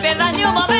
verdad ni un momento.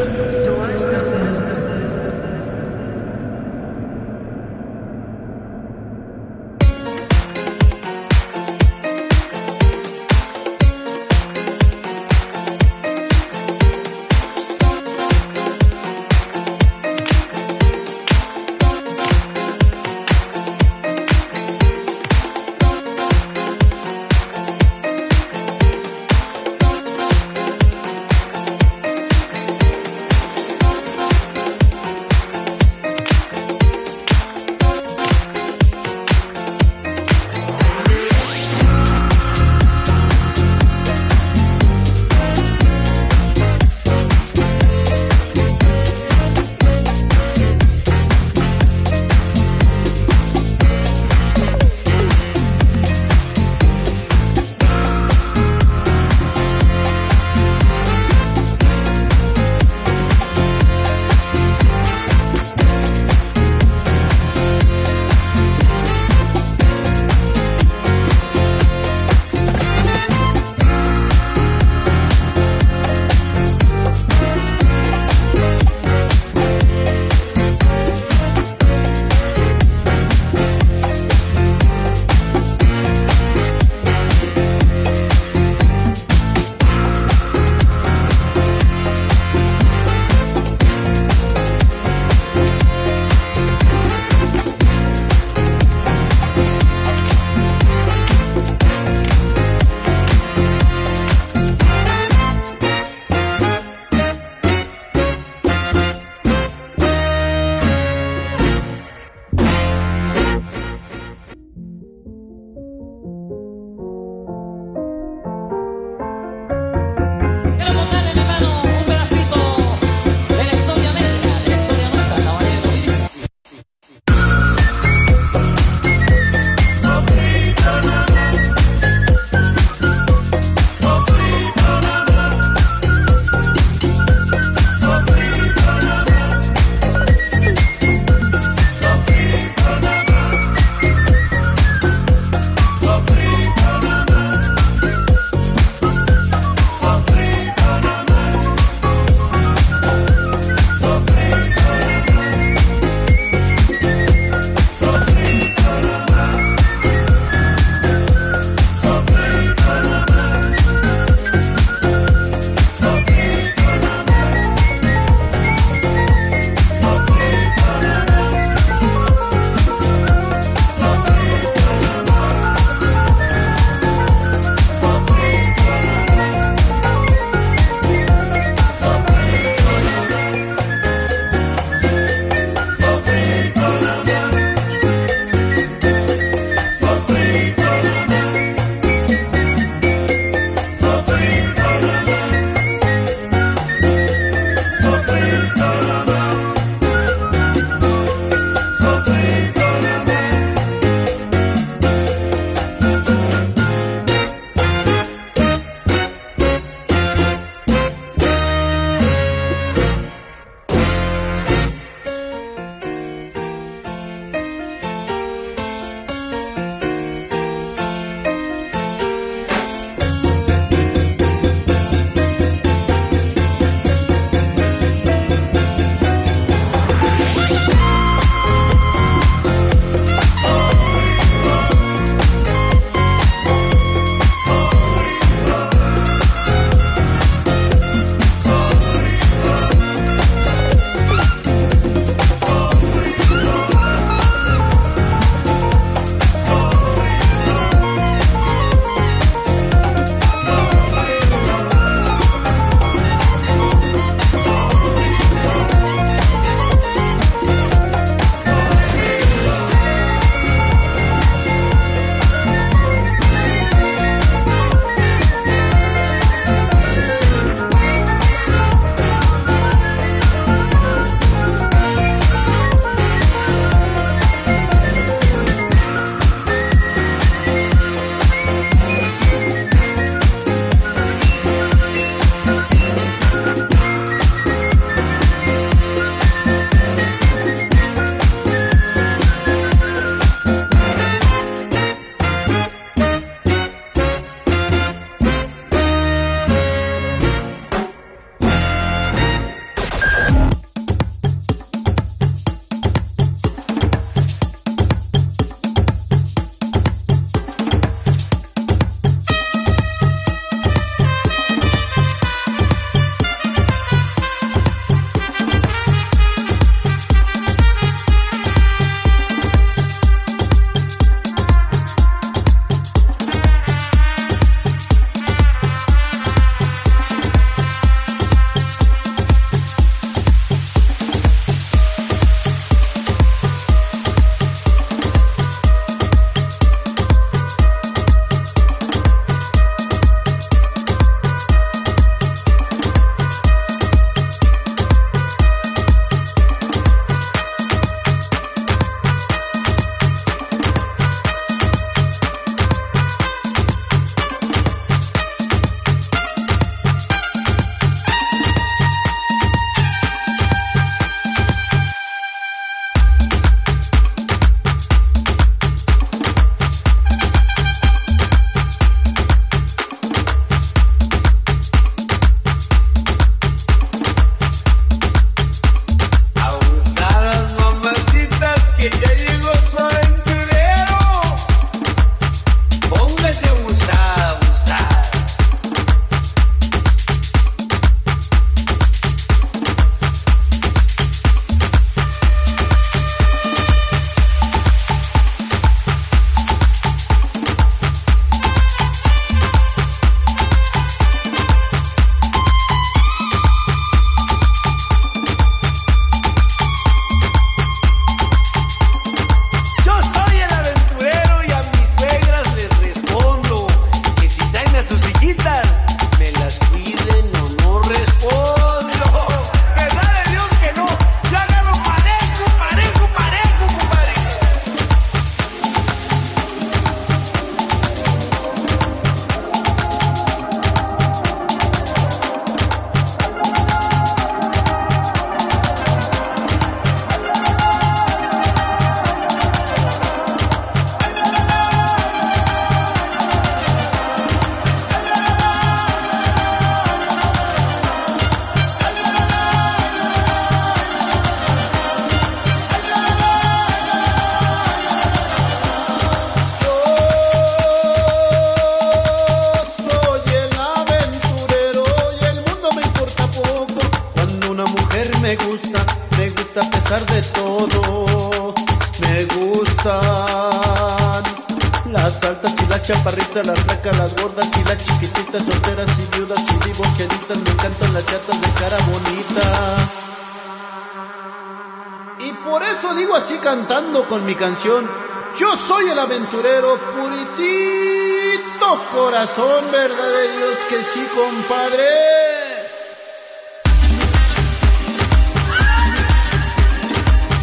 Canción. Yo soy el aventurero puritito corazón, verdad de Dios que sí, compadre.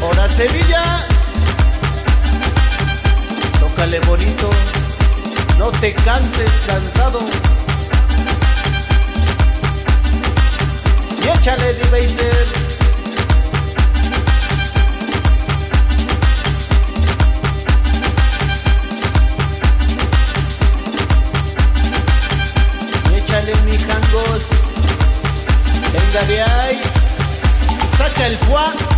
Ahora Sevilla, tócale bonito, no te canses cansado. Y échale D-Baser. Échale mi jangos, venga de ahí, saca el fuá.